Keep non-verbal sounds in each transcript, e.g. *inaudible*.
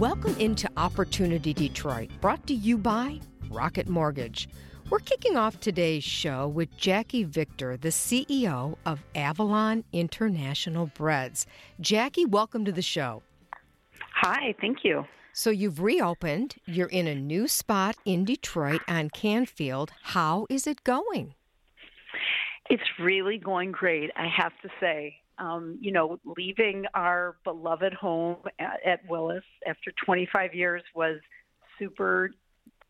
Welcome into Opportunity Detroit, brought to you by Rocket Mortgage. We're kicking off today's show with Jackie Victor, the CEO of Avalon International Breads. Jackie, welcome to the show. Hi, thank you. So you've reopened. You're in a new spot in Detroit on Canfield. How is it going? It's really going great, I have to say um, you know, leaving our beloved home at, at Willis after 25 years was super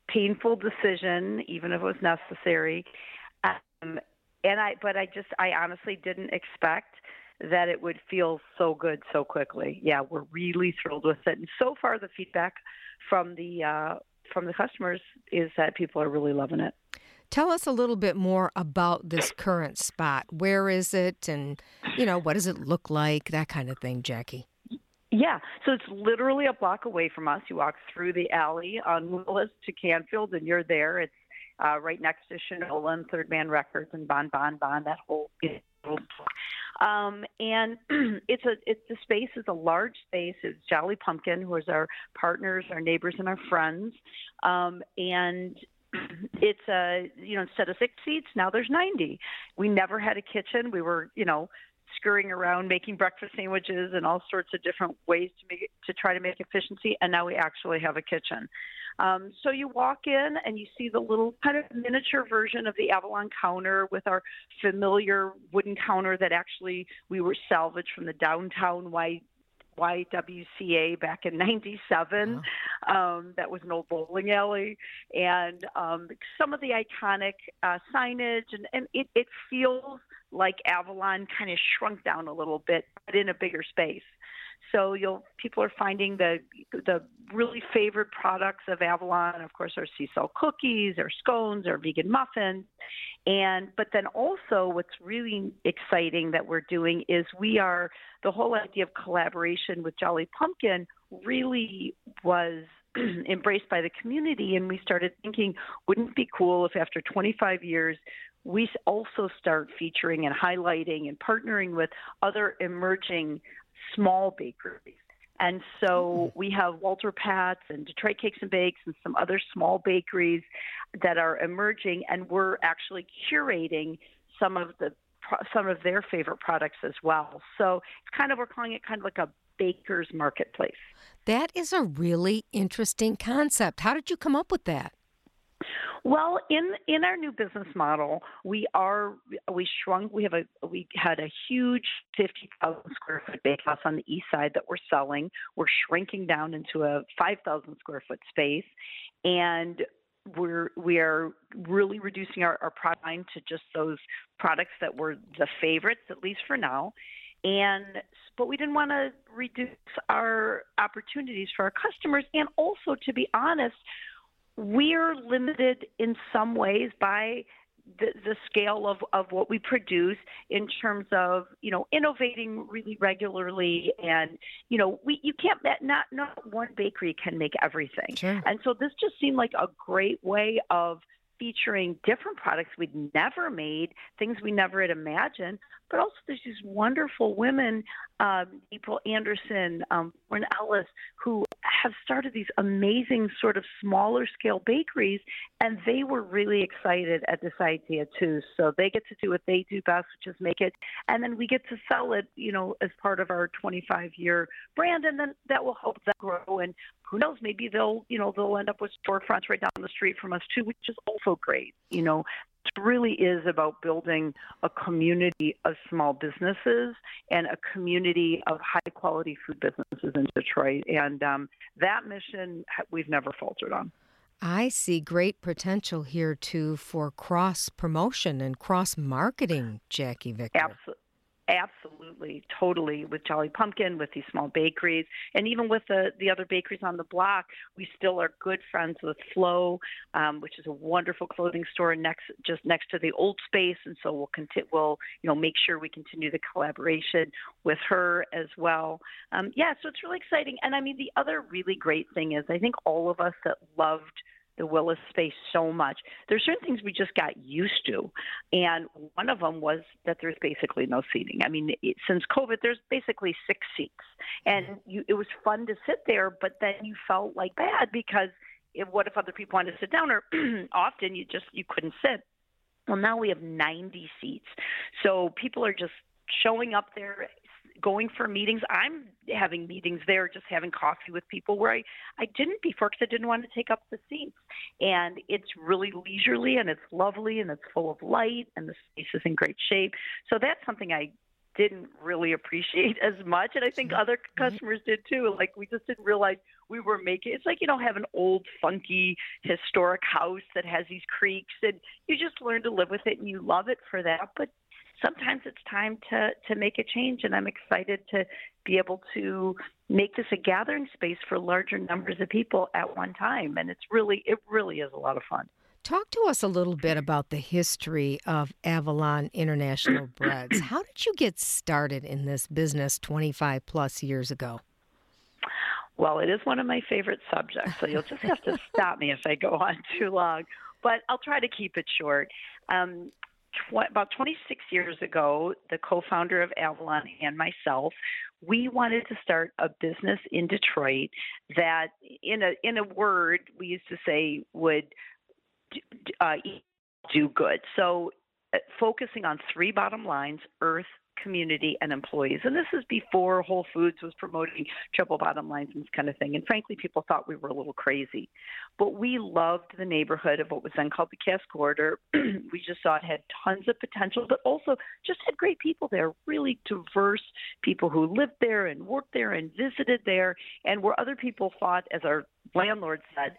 painful decision, even if it was necessary. Um, and I, but I just, I honestly didn't expect that it would feel so good so quickly. Yeah, we're really thrilled with it, and so far the feedback from the uh, from the customers is that people are really loving it. Tell us a little bit more about this current spot. Where is it? And, you know, what does it look like? That kind of thing, Jackie. Yeah, so it's literally a block away from us. You walk through the alley on Willis to Canfield, and you're there. It's uh, right next to Shinola and Third Man Records and Bon Bon Bon. That whole um, and *clears throat* it's a it's the space is a large space. It's Jolly Pumpkin, who is our partners, our neighbors, and our friends. Um, and it's a you know instead of six seats now there's 90 we never had a kitchen. We were you know scurrying around making breakfast sandwiches and all sorts of different ways to make to try to make efficiency and now we actually have a kitchen. Um, so you walk in and you see the little kind of miniature version of the avalon counter with our familiar wooden counter that actually we were salvaged from the downtown white YWCA back in '97. Um, that was an old bowling alley, and um, some of the iconic uh, signage, and, and it, it feels like Avalon kind of shrunk down a little bit, but in a bigger space. So you'll people are finding the the really favorite products of Avalon, of course, our sea salt cookies, our scones, our vegan muffins, and but then also what's really exciting that we're doing is we are the whole idea of collaboration with Jolly Pumpkin really was *clears throat* embraced by the community. And we started thinking wouldn't it be cool if after 25 years we also start featuring and highlighting and partnering with other emerging small bakeries. And so mm-hmm. we have Walter Pat's and Detroit Cakes and Bakes and some other small bakeries that are emerging, and we're actually curating some of the some of their favorite products as well. So it's kind of we're calling it kind of like a baker's marketplace. That is a really interesting concept. How did you come up with that? Well, in in our new business model, we are we shrunk. We have a we had a huge fifty thousand square foot bakehouse on the east side that we're selling. We're shrinking down into a five thousand square foot space, and we're we are really reducing our, our product line to just those products that were the favorites, at least for now. And but we didn't want to reduce our opportunities for our customers, and also to be honest we're limited in some ways by the, the scale of, of what we produce in terms of you know innovating really regularly and you know we you can't not not one bakery can make everything sure. and so this just seemed like a great way of featuring different products we'd never made, things we never had imagined, but also there's these wonderful women, um, April Anderson, um, Lauren Ellis, who have started these amazing sort of smaller scale bakeries, and they were really excited at this idea too. So they get to do what they do best, which is make it, and then we get to sell it, you know, as part of our 25 year brand, and then that will help them grow. And who knows, maybe they'll, you know, they'll end up with storefronts right down the street from us too, which is also great. You know, really is about building a community of small businesses and a community of high quality food businesses in Detroit. And um, that mission we've never faltered on. I see great potential here too for cross promotion and cross marketing, Jackie Victor. Absolutely. Absolutely, totally. With Jolly Pumpkin, with these small bakeries, and even with the the other bakeries on the block, we still are good friends with Flo, um, which is a wonderful clothing store next just next to the old space, and so we'll continue. We'll you know make sure we continue the collaboration with her as well. Um, yeah, so it's really exciting. And I mean, the other really great thing is I think all of us that loved the Willis space so much. There's certain things we just got used to, and one of them was that there's basically no seating. I mean, it, since COVID, there's basically six seats, and mm-hmm. you, it was fun to sit there, but then you felt like bad because what if other people wanted to sit down, or *clears throat* often you just you couldn't sit. Well, now we have 90 seats, so people are just showing up there going for meetings. I'm having meetings there, just having coffee with people where I, I didn't before because I didn't want to take up the seats. And it's really leisurely and it's lovely and it's full of light and the space is in great shape. So that's something I didn't really appreciate as much and i think mm-hmm. other mm-hmm. customers did too like we just didn't realize we were making it's like you know have an old funky historic house that has these creaks and you just learn to live with it and you love it for that but sometimes it's time to to make a change and i'm excited to be able to make this a gathering space for larger numbers of people at one time and it's really it really is a lot of fun Talk to us a little bit about the history of Avalon International *clears throat* Breads. How did you get started in this business 25 plus years ago? Well, it is one of my favorite subjects, so you'll just have to *laughs* stop me if I go on too long. But I'll try to keep it short. Um, tw- about 26 years ago, the co-founder of Avalon and myself, we wanted to start a business in Detroit that, in a in a word, we used to say would uh, do good. So, uh, focusing on three bottom lines: earth, community and employees. And this is before Whole Foods was promoting triple bottom lines and this kind of thing. And frankly, people thought we were a little crazy. But we loved the neighborhood of what was then called the Cass Corridor. *clears throat* we just saw it had tons of potential, but also just had great people there, really diverse people who lived there and worked there and visited there. And where other people thought, as our landlord said,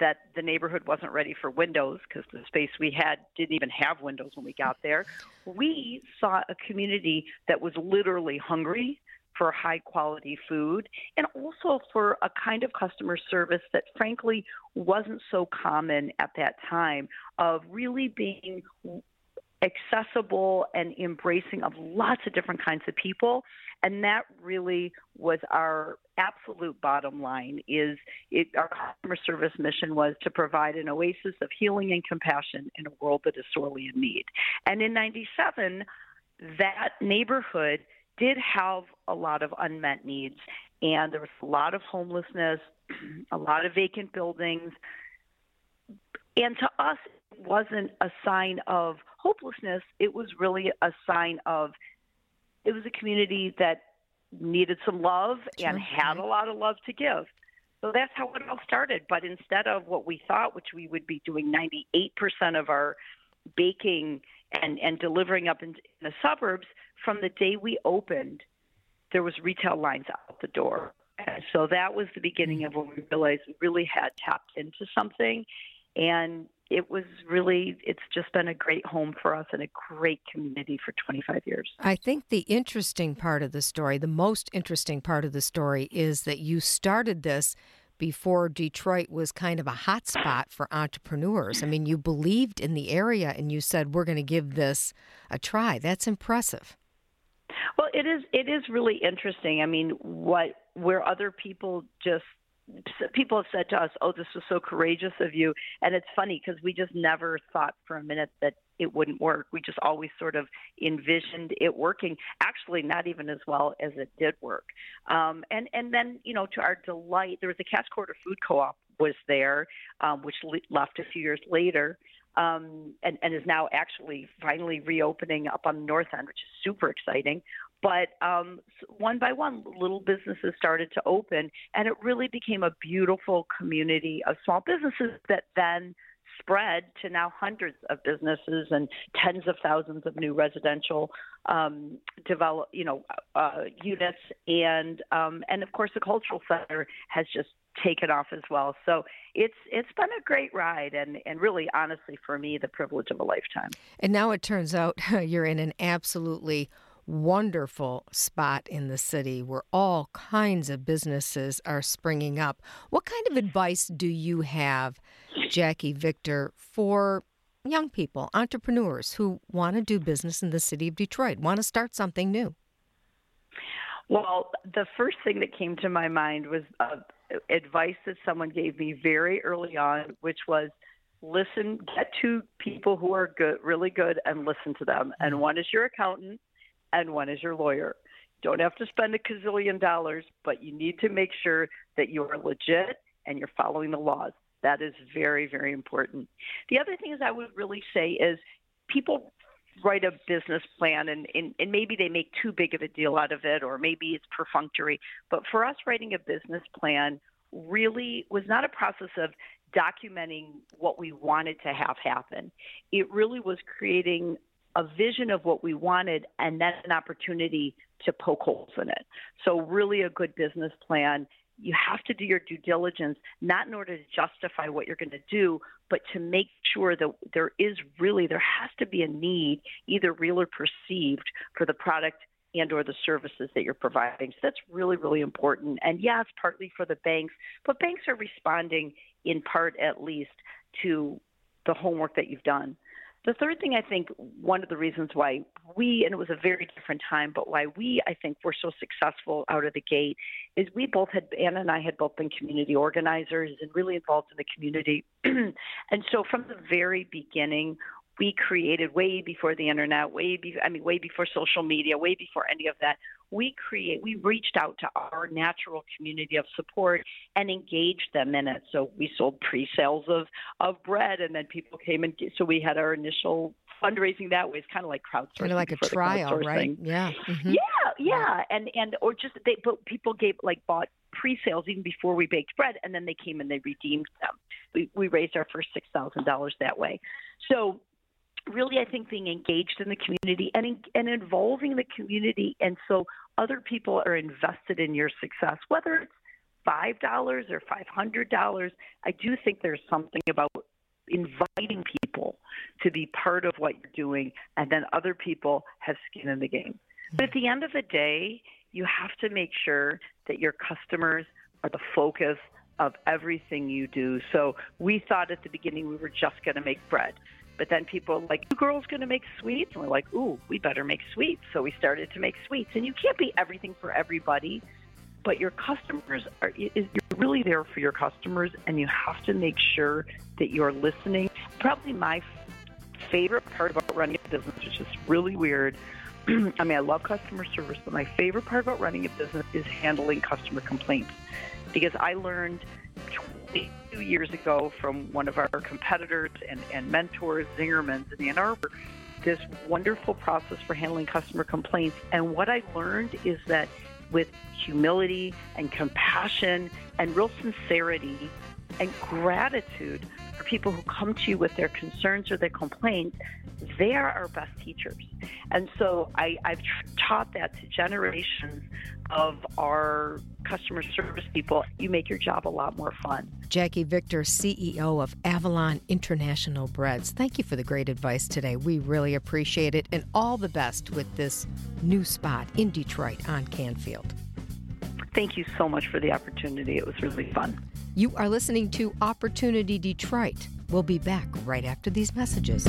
that the neighborhood wasn't ready for windows because the space we had didn't even have windows when we got there. We saw a community that was literally hungry for high quality food and also for a kind of customer service that frankly wasn't so common at that time of really being accessible and embracing of lots of different kinds of people and that really was our absolute bottom line is it, our customer service mission was to provide an oasis of healing and compassion in a world that is sorely in need. And in 97 that neighborhood did have a lot of unmet needs and there was a lot of homelessness *clears throat* a lot of vacant buildings. And to us it wasn't a sign of hopelessness. It was really a sign of it was a community that needed some love sure. and had a lot of love to give. So that's how it all started. But instead of what we thought, which we would be doing 98% of our baking and, and delivering up in, in the suburbs, from the day we opened, there was retail lines out the door. And so that was the beginning mm. of when we realized we really had tapped into something. And it was really it's just been a great home for us and a great community for 25 years. I think the interesting part of the story, the most interesting part of the story is that you started this before Detroit was kind of a hot spot for entrepreneurs. I mean, you believed in the area and you said we're going to give this a try. That's impressive. Well, it is it is really interesting. I mean, what where other people just people have said to us, "Oh, this was so courageous of you," and it's funny because we just never thought for a minute that it wouldn't work. We just always sort of envisioned it working. Actually, not even as well as it did work. Um, and and then you know, to our delight, there was a Cass Corridor Food Co-op was there, um, which le- left a few years later. Um, and, and is now actually finally reopening up on the north end, which is super exciting. But um, one by one, little businesses started to open, and it really became a beautiful community of small businesses that then spread to now hundreds of businesses and tens of thousands of new residential um, develop, you know, uh, units, and um, and of course the cultural center has just taken off as well. So it's it's been a great ride, and and really, honestly, for me, the privilege of a lifetime. And now it turns out *laughs* you're in an absolutely wonderful spot in the city where all kinds of businesses are springing up. What kind of advice do you have, Jackie Victor, for young people, entrepreneurs who want to do business in the city of Detroit, want to start something new? Well, the first thing that came to my mind was uh, advice that someone gave me very early on, which was listen, get to people who are good, really good, and listen to them. And mm-hmm. one is your accountant, and one is your lawyer. You don't have to spend a gazillion dollars, but you need to make sure that you are legit and you're following the laws. That is very, very important. The other thing is I would really say is people write a business plan and, and, and maybe they make too big of a deal out of it or maybe it's perfunctory. But for us, writing a business plan really was not a process of documenting what we wanted to have happen. It really was creating a vision of what we wanted and then an opportunity to poke holes in it. So, really, a good business plan. You have to do your due diligence, not in order to justify what you're going to do, but to make sure that there is really, there has to be a need, either real or perceived, for the product and or the services that you're providing. So that's really, really important. And yeah, it's partly for the banks, but banks are responding in part at least to the homework that you've done. The third thing I think one of the reasons why we, and it was a very different time, but why we, I think, were so successful out of the gate is we both had, Anna and I had both been community organizers and really involved in the community. *clears throat* and so from the very beginning, we created way before the internet, way be, I mean, way before social media, way before any of that. We create, we reached out to our natural community of support and engaged them in it. So we sold pre-sales of of bread, and then people came and so we had our initial fundraising that way. It's kind of like crowdsourcing, kind of like a trial, right? Yeah, mm-hmm. yeah, yeah, and and or just they, but people gave like bought pre-sales even before we baked bread, and then they came and they redeemed them. We we raised our first six thousand dollars that way. So really, I think being engaged in the community and and involving the community, and so other people are invested in your success, whether it's five dollars or five hundred dollars. I do think there's something about inviting people to be part of what you're doing, and then other people have skin in the game. But at the end of the day, you have to make sure that your customers are the focus of everything you do. So we thought at the beginning we were just going to make bread. But then people like, you girls going to make sweets? And we're like, ooh, we better make sweets. So we started to make sweets. And you can't be everything for everybody, but your customers are, you're really there for your customers, and you have to make sure that you're listening. Probably my favorite part about running a business, which is really weird. *clears throat* I mean, I love customer service, but my favorite part about running a business is handling customer complaints because I learned two years ago from one of our competitors and, and mentors, Zingerman's in Ann Arbor, this wonderful process for handling customer complaints. And what I learned is that with humility and compassion and real sincerity and gratitude for people who come to you with their concerns or their complaints, they are our best teachers. And so I, have taught that to generations of our customer service people. You make your job a lot more fun. Jackie Victor, CEO of Avalon International Breads. Thank you for the great advice today. We really appreciate it, and all the best with this new spot in Detroit on Canfield. Thank you so much for the opportunity. It was really fun. You are listening to Opportunity Detroit. We'll be back right after these messages.